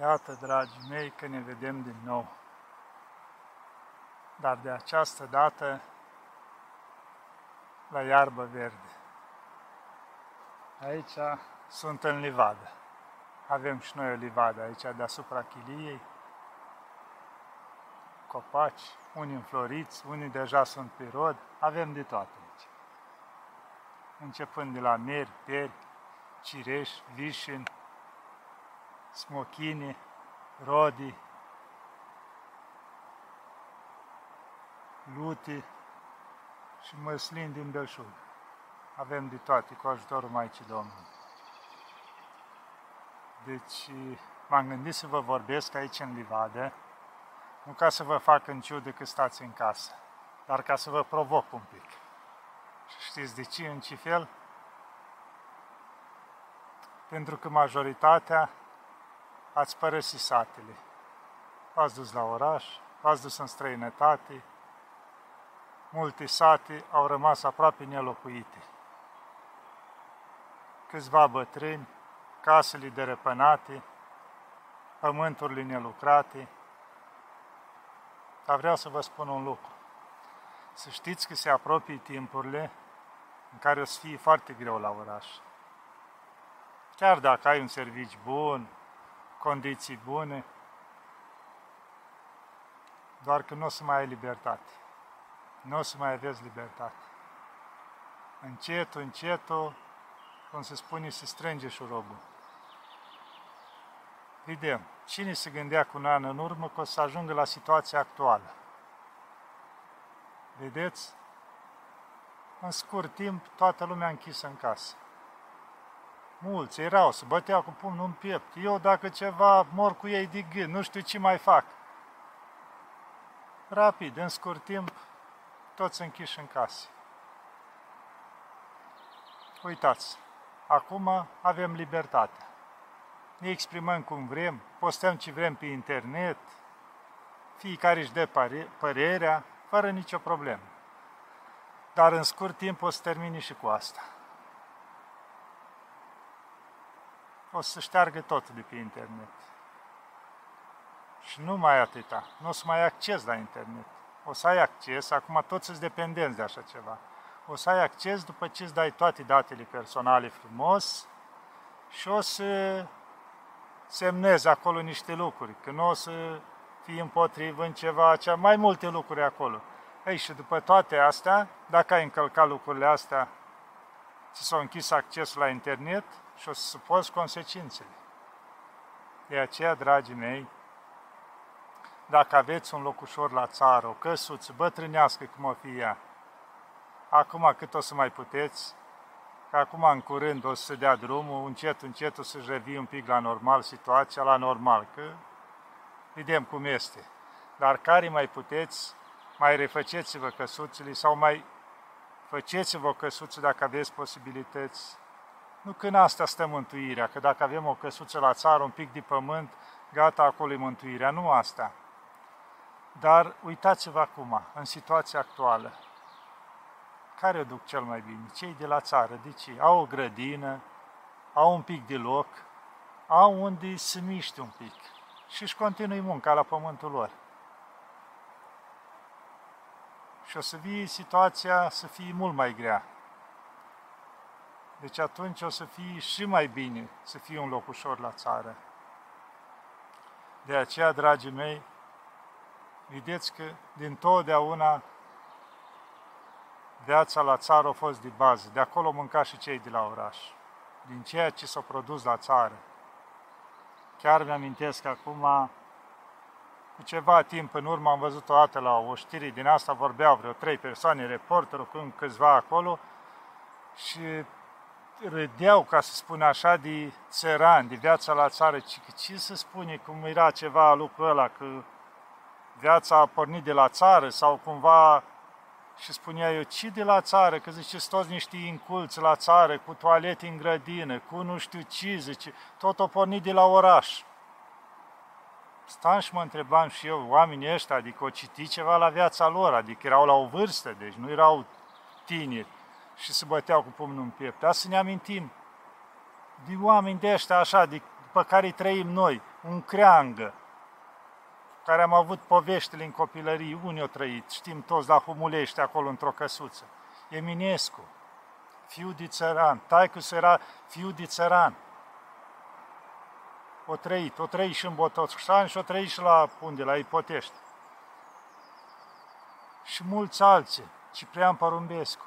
Iată, dragii mei, că ne vedem din nou. Dar de această dată la iarbă verde. Aici sunt în livadă. Avem și noi o livadă aici deasupra chiliei. Copaci, unii înfloriți, unii deja sunt pe rod. Avem de toate aici. Începând de la meri, peri, cireș, vișin, smochine, rodi, lute și măslin din belșug. Avem de toate cu ajutorul Maicii Domnului. Deci m-am gândit să vă vorbesc aici în livadă, nu ca să vă fac în ciudă că stați în casă, dar ca să vă provoc un pic. Și știți de ce, în ce fel? Pentru că majoritatea ați părăsit satele. V-ați dus la oraș, v-ați dus în străinătate, multe sate au rămas aproape nelocuite. Câțiva bătrâni, casele derepănate, pământurile nelucrate. Dar vreau să vă spun un lucru. Să știți că se apropie timpurile în care o să fie foarte greu la oraș. Chiar dacă ai un serviciu bun, condiții bune, doar că nu o să mai ai libertate. Nu o să mai aveți libertate. Încetul, încetul, cum se spune, se strânge șurubul. Vedem, cine se gândea cu un an în urmă că o să ajungă la situația actuală? Vedeți? În scurt timp, toată lumea închisă în casă. Mulți erau, se băteau cu pumnul în piept. Eu, dacă ceva, mor cu ei de gând, nu știu ce mai fac. Rapid, în scurt timp, toți închiși în casă. Uitați, acum avem libertate. Ne exprimăm cum vrem, postăm ce vrem pe internet, fiecare își dă părerea, fără nicio problemă. Dar în scurt timp o să termini și cu asta. O să șteargă tot de pe internet. Și nu mai atâta, nu o să mai ai acces la internet. O să ai acces, acum toți sunt dependenți de așa ceva. O să ai acces după ce îți dai toate datele personale frumos și o să semnezi acolo niște lucruri, că nu o să fii împotrivă în ceva, cea mai multe lucruri acolo. Ei, și după toate astea, dacă ai încălcat lucrurile astea, ți s-a închis accesul la internet, și o să suporți consecințele. De aceea, dragii mei, dacă aveți un locușor la țară, o căsuță bătrânească cum o fi ea, acum cât o să mai puteți, că acum în curând o să se dea drumul, încet, încet o să-și revii un pic la normal situația, la normal, că vedem cum este. Dar care mai puteți, mai refăceți-vă căsuțele sau mai faceți-vă o căsuță dacă aveți posibilități nu că în asta stă mântuirea, că dacă avem o căsuță la țară, un pic de pământ, gata, acolo e mântuirea. Nu asta. Dar uitați-vă acum, în situația actuală, care o duc cel mai bine? Cei de la țară, de ce? Au o grădină, au un pic de loc, au unde să miște un pic și își continui munca la pământul lor. Și o să fie situația să fie mult mai grea. Deci atunci o să fie și mai bine să fie un locușor la țară. De aceea, dragii mei, vedeți că din totdeauna viața la țară a fost de bază. De acolo mânca și cei de la oraș. Din ceea ce s-a produs la țară. Chiar mi-amintesc că acum, cu ceva timp în urmă, am văzut o dată la o știre din asta, vorbeau vreo trei persoane, reporterul cu câțiva acolo, și râdeau, ca să spun așa, de țăran, de viața la țară. Ce, ce să spune, cum era ceva lucrul ăla, că viața a pornit de la țară sau cumva și spunea eu, ce de la țară? Că zice, toți niște inculți la țară, cu toalete în grădină, cu nu știu ce, zice, tot o pornit de la oraș. Stam și mă întrebam și eu, oamenii ăștia, adică o citi ceva la viața lor, adică erau la o vârstă, deci nu erau tineri și se băteau cu pumnul în piept. Dar să ne amintim de oameni de ăștia așa, de, pe care îi trăim noi, un creangă, care am avut poveștile în copilărie, unii au trăit, știm toți la Humulește, acolo într-o căsuță. Eminescu, fiu de țăran, taicu era fiu de țăran. O trăit, o trăit și în Botoșani și o trăit și la unde, la Ipotești. Și mulți alții, Ciprian Porumbescu,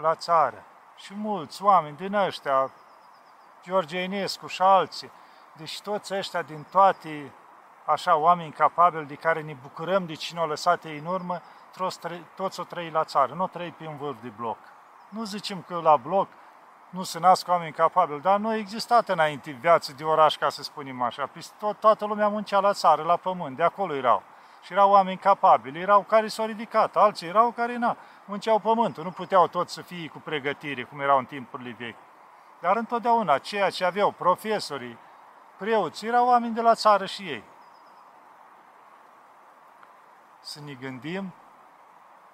la țară, și mulți oameni din ăștia, George Enescu și alții, deci toți ăștia din toate așa oameni capabili de care ne bucurăm de cine o lăsat ei în urmă, toți, toți o trăi la țară, nu trăi pe un vârf de bloc. Nu zicem că la bloc nu se nasc oameni capabili, dar nu a existat înainte viață de oraș, ca să spunem așa. Tot, toată lumea muncea la țară, la pământ, de acolo erau. Și erau oameni capabili, erau care s-au ridicat, alții erau care nu munceau pământul, nu puteau toți să fie cu pregătire, cum erau în timpurile vechi. Dar întotdeauna, ceea ce aveau profesorii, preoți, erau oameni de la țară și ei. Să ne gândim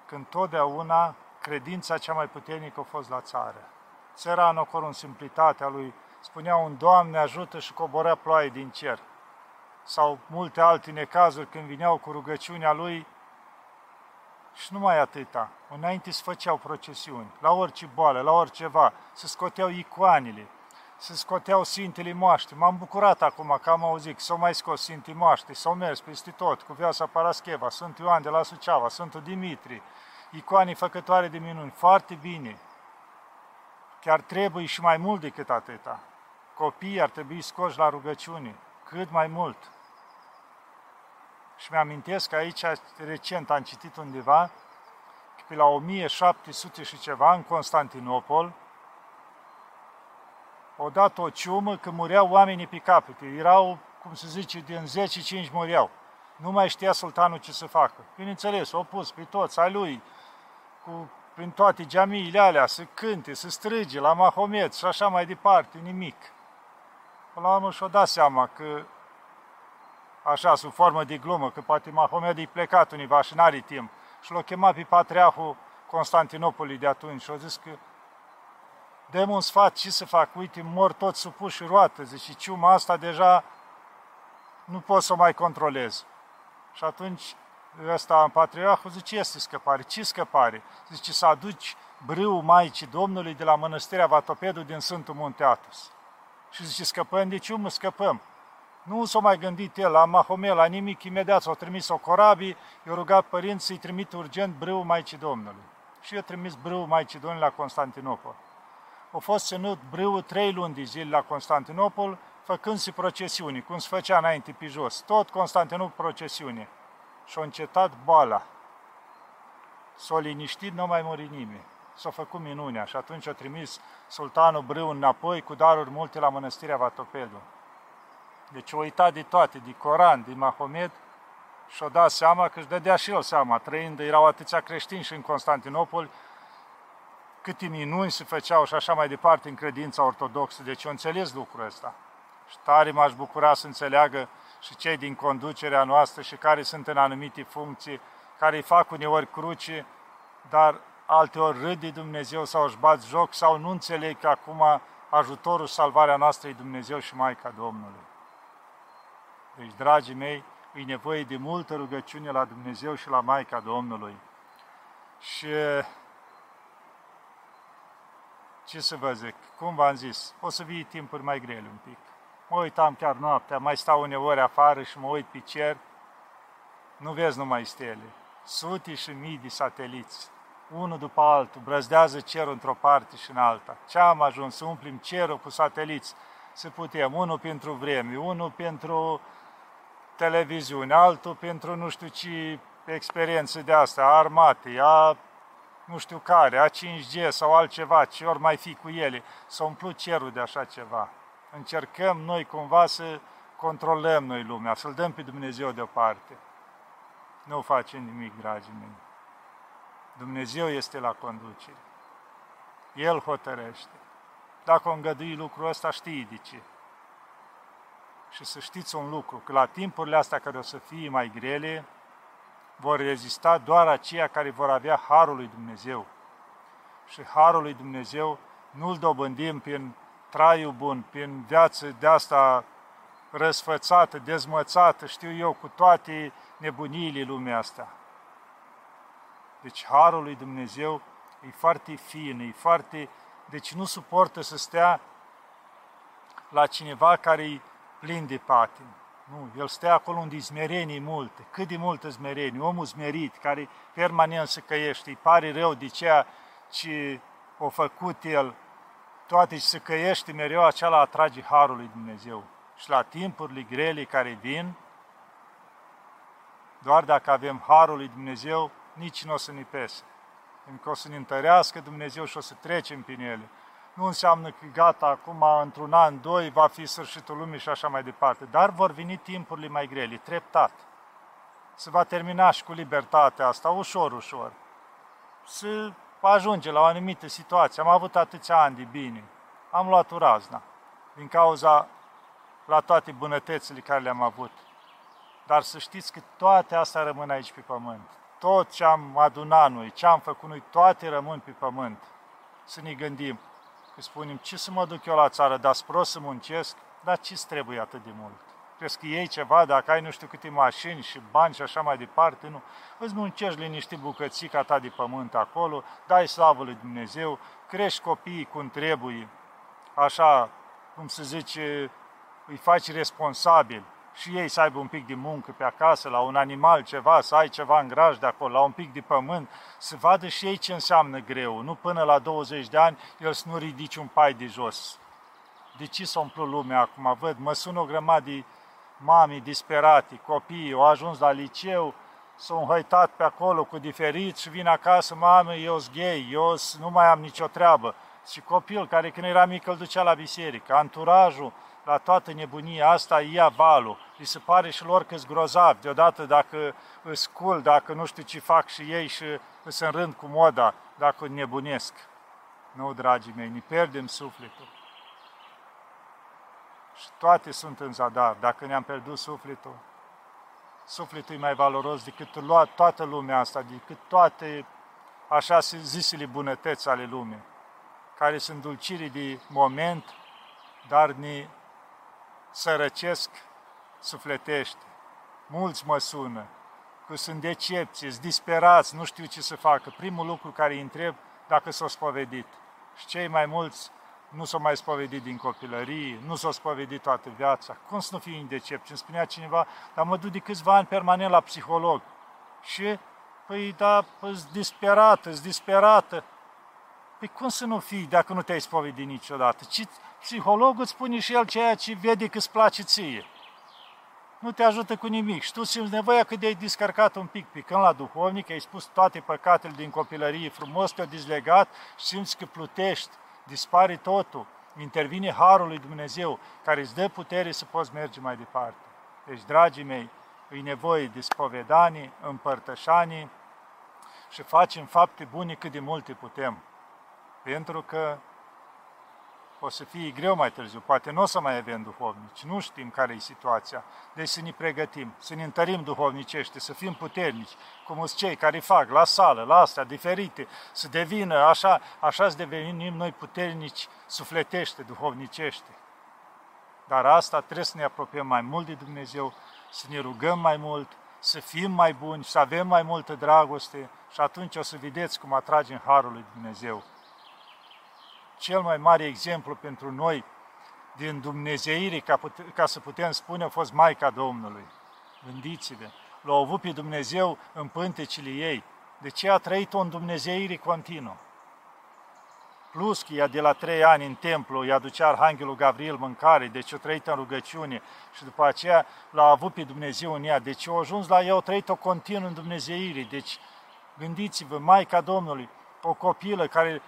că întotdeauna credința cea mai puternică a fost la țară. Țăranul, acolo în simplitatea lui, spunea un Doamne ajută și coborea ploaie din cer. Sau multe alte necazuri când vineau cu rugăciunea lui, și numai atâta. Înainte se făceau procesiuni, la orice boală, la oriceva, se scoteau icoanele, se scoteau Sfintele Moaște. M-am bucurat acum că am auzit că s-au mai scos Sfintele Moaște, s-au mers peste tot, cu Viața Parascheva, Sfântul Ioan de la Suceava, Sfântul Dimitri, icoane făcătoare de minuni. Foarte bine. Chiar trebuie și mai mult decât atâta. Copiii ar trebui scoși la rugăciune, cât mai mult. Și mi-amintesc că aici, recent, am citit undeva, că pe la 1700 și ceva, în Constantinopol, o dat o ciumă că mureau oamenii pe capete. Erau, cum se zice, din 10-5 mureau. Nu mai știa sultanul ce să facă. Bineînțeles, o pus pe toți ai lui, cu, prin toate geamiile alea, să cânte, să strige la Mahomet și așa mai departe, nimic. Până la urmă și-o dat seama că așa, sub formă de glumă, că poate Mahomed e plecat univa și n-are timp. Și l-a chemat pe patriarhul Constantinopolului de atunci și a zis că dăm un sfat, ce să fac? Uite, mor toți supuși roată. Zice, ciuma asta deja nu pot să o mai controlez. Și atunci ăsta, patriarhul, zice, este scăpare. Ce scăpare? Zice, să aduci brâul Maicii Domnului de la mănăstirea Vatopedu din Sfântul Munte Atos. Și zice, scăpăm de ciumă? Scăpăm. Nu s-a mai gândit el la Mahomet, la nimic, imediat s-au trimis o corabie, i-a rugat părinți să-i trimit urgent brâul Maicii Domnului. Și i-a trimis brâul Maicii Domnului la Constantinopol. A fost ținut brâul trei luni de zile la Constantinopol, făcându-se procesiuni, cum se făcea înainte pe jos. Tot Constantinopol procesiune. Și a încetat boala. S-a liniștit, nu mai muri nimeni. S-a făcut minunea și atunci a trimis sultanul brâu înapoi cu daruri multe la mănăstirea Vatopedu. Deci o uitat de toate, de Coran, de Mahomet și-o dat seama că își dădea și el seama, trăind, erau atâția creștini și în Constantinopol, câte minuni se făceau și așa mai departe în credința ortodoxă. Deci eu înțeles lucrul ăsta. Și tare m-aș bucura să înțeleagă și cei din conducerea noastră și care sunt în anumite funcții, care îi fac uneori cruci, dar alteori râd de Dumnezeu sau își bat joc sau nu înțeleg că acum ajutorul, salvarea noastră e Dumnezeu și Maica Domnului. Deci, dragii mei, e nevoie de multă rugăciune la Dumnezeu și la Maica Domnului. Și ce să vă zic, cum v-am zis, o să vii timpuri mai grele un pic. Mă uitam chiar noaptea, mai stau uneori afară și mă uit pe cer, nu vezi numai stele, sute și mii de sateliți, unul după altul, brăzdează cerul într-o parte și în alta. Ce am ajuns să umplim cerul cu sateliți, să putem, unul pentru vreme, unul pentru televiziune, altul pentru nu știu ce experiențe de asta, armate, a nu știu care, a 5G sau altceva, ce ori mai fi cu ele, să umplu cerul de așa ceva. Încercăm noi cumva să controlăm noi lumea, să-L dăm pe Dumnezeu deoparte. Nu facem nimic, dragii mei. Dumnezeu este la conducere. El hotărăște. Dacă o îngădui lucrul ăsta, știi de ce. Și să știți un lucru, că la timpurile astea care o să fie mai grele, vor rezista doar aceia care vor avea Harul lui Dumnezeu. Și Harul lui Dumnezeu nu-l dobândim prin traiul bun, prin viață de asta răsfățată, dezmățată, știu eu, cu toate nebuniile lumea asta. Deci Harul lui Dumnezeu e foarte fin, e foarte... Deci nu suportă să stea la cineva care e plin de patim. Nu, el stă acolo unde smerenii multe. Cât de multă smerenie, omul smerit, care permanent se căiește, îi pare rău de ceea ce a făcut el, toate și se căiește mereu, acela atrage Harul lui Dumnezeu. Și la timpurile grele care vin, doar dacă avem Harul lui Dumnezeu, nici nu o să ne pese. Pentru că o să ne întărească Dumnezeu și o să trecem prin ele. Nu înseamnă că gata, acum, într-un an, doi, va fi sfârșitul lumii și așa mai departe. Dar vor veni timpurile mai grele, treptat. Se va termina și cu libertatea asta, ușor, ușor. Se ajunge la o anumită situație. Am avut atâția ani de bine. Am luat o razna din cauza la toate bunătățile care le-am avut. Dar să știți că toate astea rămân aici pe pământ. Tot ce am adunat noi, ce am făcut noi, toate rămân pe pământ. Să ne gândim, că spunem, ce să mă duc eu la țară, dar spros să muncesc, dar ce-ți trebuie atât de mult? Crezi că iei ceva, dacă ai nu știu câte mașini și bani și așa mai departe, nu. Îți muncești liniștit bucățica ta de pământ acolo, dai slavă lui Dumnezeu, crești copiii cum trebuie, așa, cum se zice, îi faci responsabil și ei să aibă un pic de muncă pe acasă, la un animal ceva, să ai ceva în graj de acolo, la un pic de pământ, să vadă și ei ce înseamnă greu. Nu până la 20 de ani el să nu ridici un pai de jos. De ce s-a umplut lumea acum? Văd, mă sună o grămadă de mami disperate, copii, au ajuns la liceu, s-au înhăitat pe acolo cu diferit și vin acasă, mamă, eu sunt gay, eu nu mai am nicio treabă. Și copil care când era mic îl ducea la biserică, anturajul, la toată nebunia asta ia valul. Li se pare și lor că grozav. Deodată dacă îs cool, dacă nu știu ce fac și ei și îs în rând cu moda, dacă nebunesc. Nu, dragii mei, ne pierdem sufletul. Și toate sunt în zadar. Dacă ne-am pierdut sufletul, sufletul e mai valoros decât toată lumea asta, decât toate așa zisele bunătăți ale lumii, care sunt dulcirii de moment, dar ne sărăcesc sufletește. Mulți mă sună, că sunt decepții, sunt disperați, nu știu ce să facă. Primul lucru care îi întreb dacă s-au spovedit. Și cei mai mulți nu s-au mai spovedit din copilărie, nu s-au spovedit toată viața. Cum să nu fie în decepție? Îmi spunea cineva, dar mă duc de câțiva ani permanent la psiholog. Și, păi, da, păi, disperată, disperată. Păi cum să nu fii dacă nu te-ai spovedit niciodată? Ci psihologul îți spune și el ceea ce vede că îți place ție. Nu te ajută cu nimic și tu simți nevoia că de-ai descărcat un pic picând la duhovnic, ai spus toate păcatele din copilărie, frumos te-a dezlegat și simți că plutești, dispare totul, intervine Harul lui Dumnezeu care îți dă putere să poți merge mai departe. Deci, dragii mei, e nevoie de spovedanie, împărtășanie și facem fapte bune cât de multe putem. Pentru că o să fie greu mai târziu, poate nu o să mai avem duhovnici, nu știm care e situația. Deci să ne pregătim, să ne întărim duhovnicește, să fim puternici, cum sunt cei care fac la sală, la astea diferite, să devină așa, așa să devenim noi puternici sufletește, duhovnicește. Dar asta trebuie să ne apropiem mai mult de Dumnezeu, să ne rugăm mai mult, să fim mai buni, să avem mai multă dragoste și atunci o să vedeți cum atragem Harul lui Dumnezeu cel mai mare exemplu pentru noi din Dumnezeire, ca, pute, ca să putem spune, a fost Maica Domnului. Gândiți-vă, l-au avut pe Dumnezeu în pântecile ei. De ce a trăit-o în Dumnezeire continuă? Plus că ea de la trei ani în templu i-a ducea Arhanghelul Gabriel mâncare, deci o trăit în rugăciune și după aceea l-a avut pe Dumnezeu în ea. Deci a ajuns la ea, o trăit-o continuu în Dumnezeire. Deci gândiți-vă, Maica Domnului, o copilă care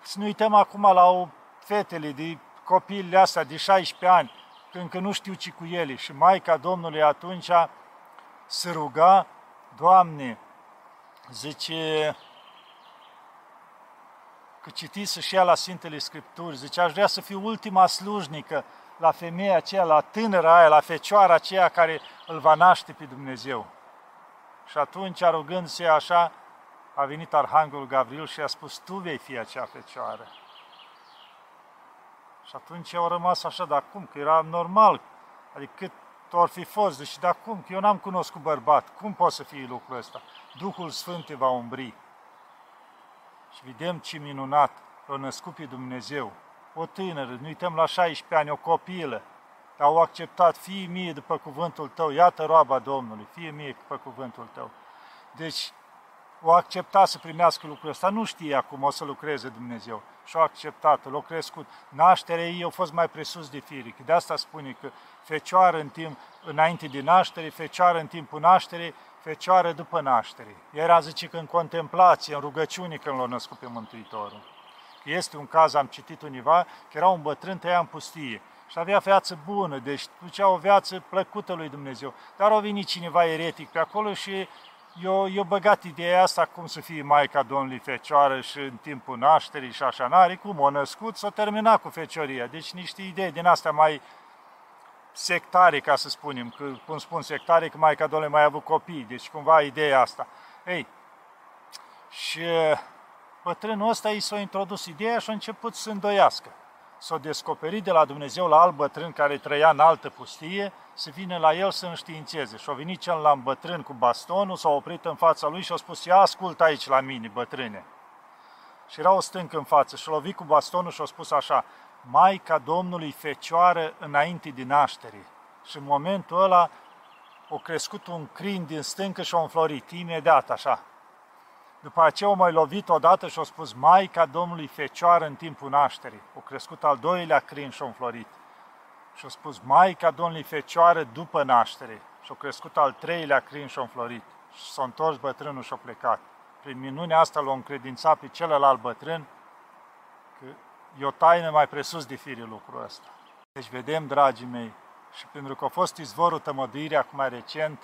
să ne uităm acum la o fetele de copiile astea de 16 ani, că încă nu știu ce cu ele. Și Maica Domnului atunci se ruga, Doamne, zice, că citise și ea la Sfintele Scripturi, zice, aș vrea să fiu ultima slujnică la femeia aceea, la tânăra aia, la fecioara aceea care îl va naște pe Dumnezeu. Și atunci, rugându-se așa, a venit Arhanghelul Gabriel și a spus, tu vei fi acea fecioară. Și atunci au rămas așa, dar cum? Că era normal. Adică cât or fi fost, deci dar cum? Că eu n-am cunoscut bărbat. Cum poate să fie lucrul ăsta? Duhul Sfânt te va umbri. Și vedem ce minunat l-a născut pe Dumnezeu. O tânără, nu uităm la 16 ani, o copilă, dar au acceptat, fie mie după cuvântul tău, iată roaba Domnului, fie mie după cuvântul tău. Deci, o acceptat să primească lucrul ăsta, nu știe acum o să lucreze Dumnezeu. Și-o acceptat, l-a crescut. Nașterea ei a fost mai presus de firic. De asta spune că fecioară în timp, înainte de naștere, fecioară în timpul nașterii, fecioară după naștere. Era, zice, că în contemplație, în rugăciune când l-a născut pe Mântuitorul. Este un caz, am citit univa, că era un bătrân tăia în pustie și avea viață bună, deci ducea o viață plăcută lui Dumnezeu. Dar a venit cineva eretic pe acolo și eu, eu băgat ideea asta cum să fie Maica Domnului Fecioară și în timpul nașterii și așa, n-are cum, o născut, s-o terminat cu fecioria. Deci niște idei din astea mai sectare, ca să spunem, că, cum spun sectare, că Maica Domnului mai a avut copii, deci cumva ideea asta. Ei, și bătrânul ăsta i s-a introdus ideea și a început să îndoiască. S-a descoperit de la Dumnezeu la alt bătrân care trăia în altă pustie, să vină la el să înștiințeze. Și a venit cel la bătrân cu bastonul, s-a oprit în fața lui și a spus, ia ascult aici la mine, bătrâne. Și era o stâncă în față și l-a lovit cu bastonul și a spus așa, Maica Domnului Fecioară înainte din naștere. Și în momentul ăla a crescut un crin din stâncă și a înflorit, imediat așa. După aceea o mai lovit odată și a spus, Maica Domnului Fecioară în timpul nașterii. O crescut al doilea crin și a înflorit. Și a spus, Maica Domnului Fecioară după naștere. Și a crescut al treilea crin și a înflorit. Și s-a întors bătrânul și a plecat. Prin minunea asta l-a încredințat pe celălalt bătrân că e o taină mai presus de firii lucrul ăsta. Deci vedem, dragii mei, și pentru că a fost izvorul tămăduirii acum mai recent,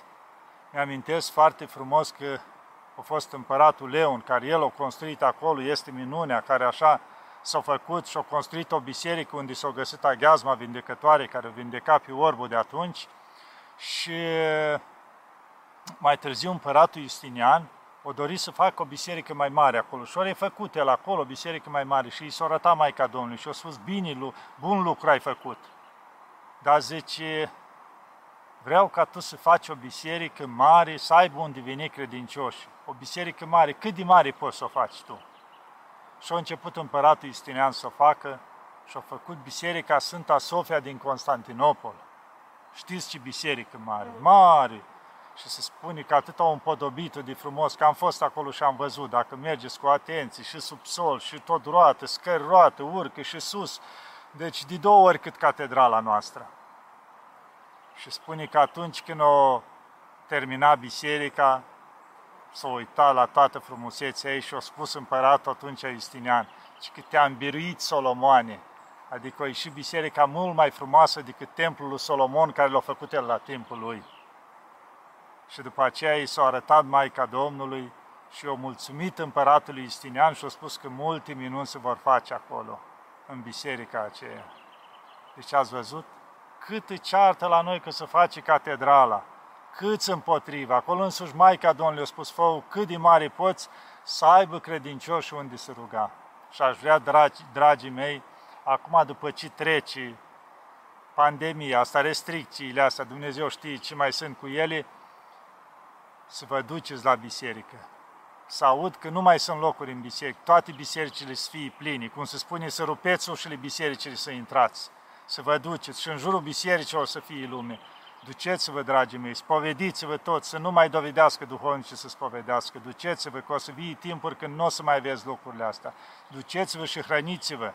mi-amintesc foarte frumos că a fost împăratul Leon, care el a construit acolo, este minunea, care așa s-a făcut și a construit o biserică unde s-a găsit aghiazma vindecătoare care o vindeca pe orbul de atunci și mai târziu împăratul Justinian o dori să facă o biserică mai mare acolo și ori făcut el acolo, o biserică mai mare și i s-a arătat Maica Domnului și a spus, bine, bun lucru ai făcut. Dar zice, vreau ca tu să faci o biserică mare, să aibă unde veni credincioși. O biserică mare, cât de mare poți să o faci tu? Și a început împăratul Istinian să o facă și a făcut biserica Sfânta Sofia din Constantinopol. Știți ce biserică mare? Mare! Și se spune că atât au împodobit de frumos, că am fost acolo și am văzut, dacă mergeți cu atenție, și sub sol, și tot roată, scări roată, urcă și sus. Deci de două ori cât catedrala noastră. Și spune că atunci când o termina biserica, s-a uitat la toată frumusețea ei și a spus împăratul atunci Justinian, și că te-a îmbiruit Solomoane, adică e și biserica mult mai frumoasă decât templul lui Solomon care l-a făcut el la timpul lui. Și după aceea i s-a arătat Maica Domnului și o mulțumit împăratului Justinian și a spus că multe minunți se vor face acolo, în biserica aceea. Deci ați văzut? Cât ceartă la noi că se face catedrala, câți împotriva. Acolo însuși Maica Domnului a spus, fă cât de mare poți să aibă credincioși unde se ruga. Și aș vrea, dragi, dragii mei, acum după ce trece pandemia asta, restricțiile astea, Dumnezeu știe ce mai sunt cu ele, să vă duceți la biserică. Să aud că nu mai sunt locuri în biserică, toate bisericile să fie pline, cum se spune, să rupeți ușile bisericile să intrați, să vă duceți și în jurul bisericii o să fie lume. Duceți-vă, dragii mei, spovediți-vă toți, să nu mai dovedească duhovnici să spovedească. Duceți-vă, că o să vii timpuri când nu o să mai vezi lucrurile astea. Duceți-vă și hrăniți-vă,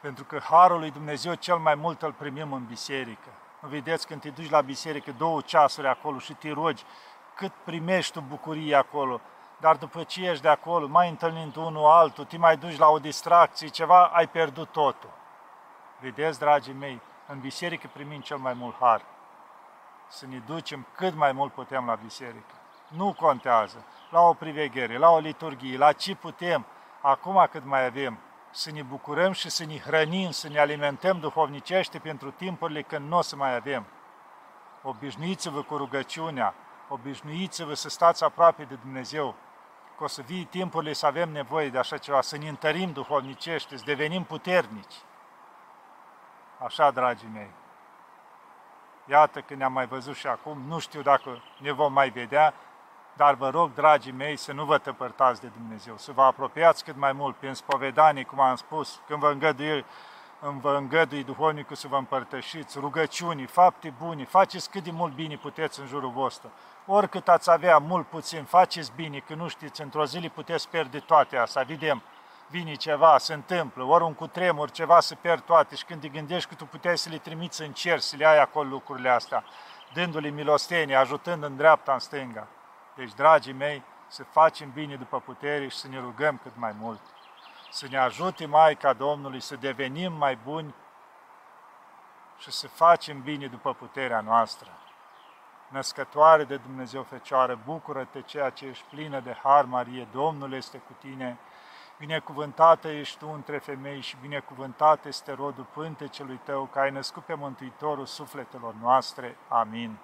pentru că Harul lui Dumnezeu cel mai mult îl primim în biserică. Nu vedeți când te duci la biserică două ceasuri acolo și te rogi, cât primești tu bucurie acolo, dar după ce ești de acolo, mai întâlnind unul altul, te mai duci la o distracție, ceva, ai pierdut totul. Vedeți, dragii mei, în biserică primim cel mai mult har să ne ducem cât mai mult putem la biserică. Nu contează. La o priveghere, la o liturghie, la ce putem, acum cât mai avem, să ne bucurăm și să ne hrănim, să ne alimentăm duhovnicește pentru timpurile când nu o să mai avem. Obișnuiți-vă cu rugăciunea, obișnuiți-vă să stați aproape de Dumnezeu, că o să vii timpurile să avem nevoie de așa ceva, să ne întărim duhovnicește, să devenim puternici. Așa, dragii mei, Iată că ne-am mai văzut și acum, nu știu dacă ne vom mai vedea, dar vă rog, dragii mei, să nu vă tăpărtați de Dumnezeu, să vă apropiați cât mai mult prin spovedanii, cum am spus, când vă îngăduie, vă îngădui duhovnicul să vă împărtășiți, rugăciunii, fapte bune, faceți cât de mult bine puteți în jurul vostru. Oricât ați avea, mult puțin, faceți bine, că nu știți, într-o zi puteți pierde toate astea, vedem, vine ceva, se întâmplă, ori un cutremur, ceva să pierd toate și când te gândești că tu puteai să le trimiți în cer, să le ai acolo lucrurile astea, dându-le milostenie, ajutând în dreapta, în stânga. Deci, dragii mei, să facem bine după putere și să ne rugăm cât mai mult. Să ne ajute Maica Domnului să devenim mai buni și să facem bine după puterea noastră. Născătoare de Dumnezeu Fecioară, bucură-te ceea ce ești plină de har, Marie, Domnul este cu tine, binecuvântată ești tu între femei și binecuvântat este rodul pântecelui tău, că ai născut pe Mântuitorul sufletelor noastre. Amin.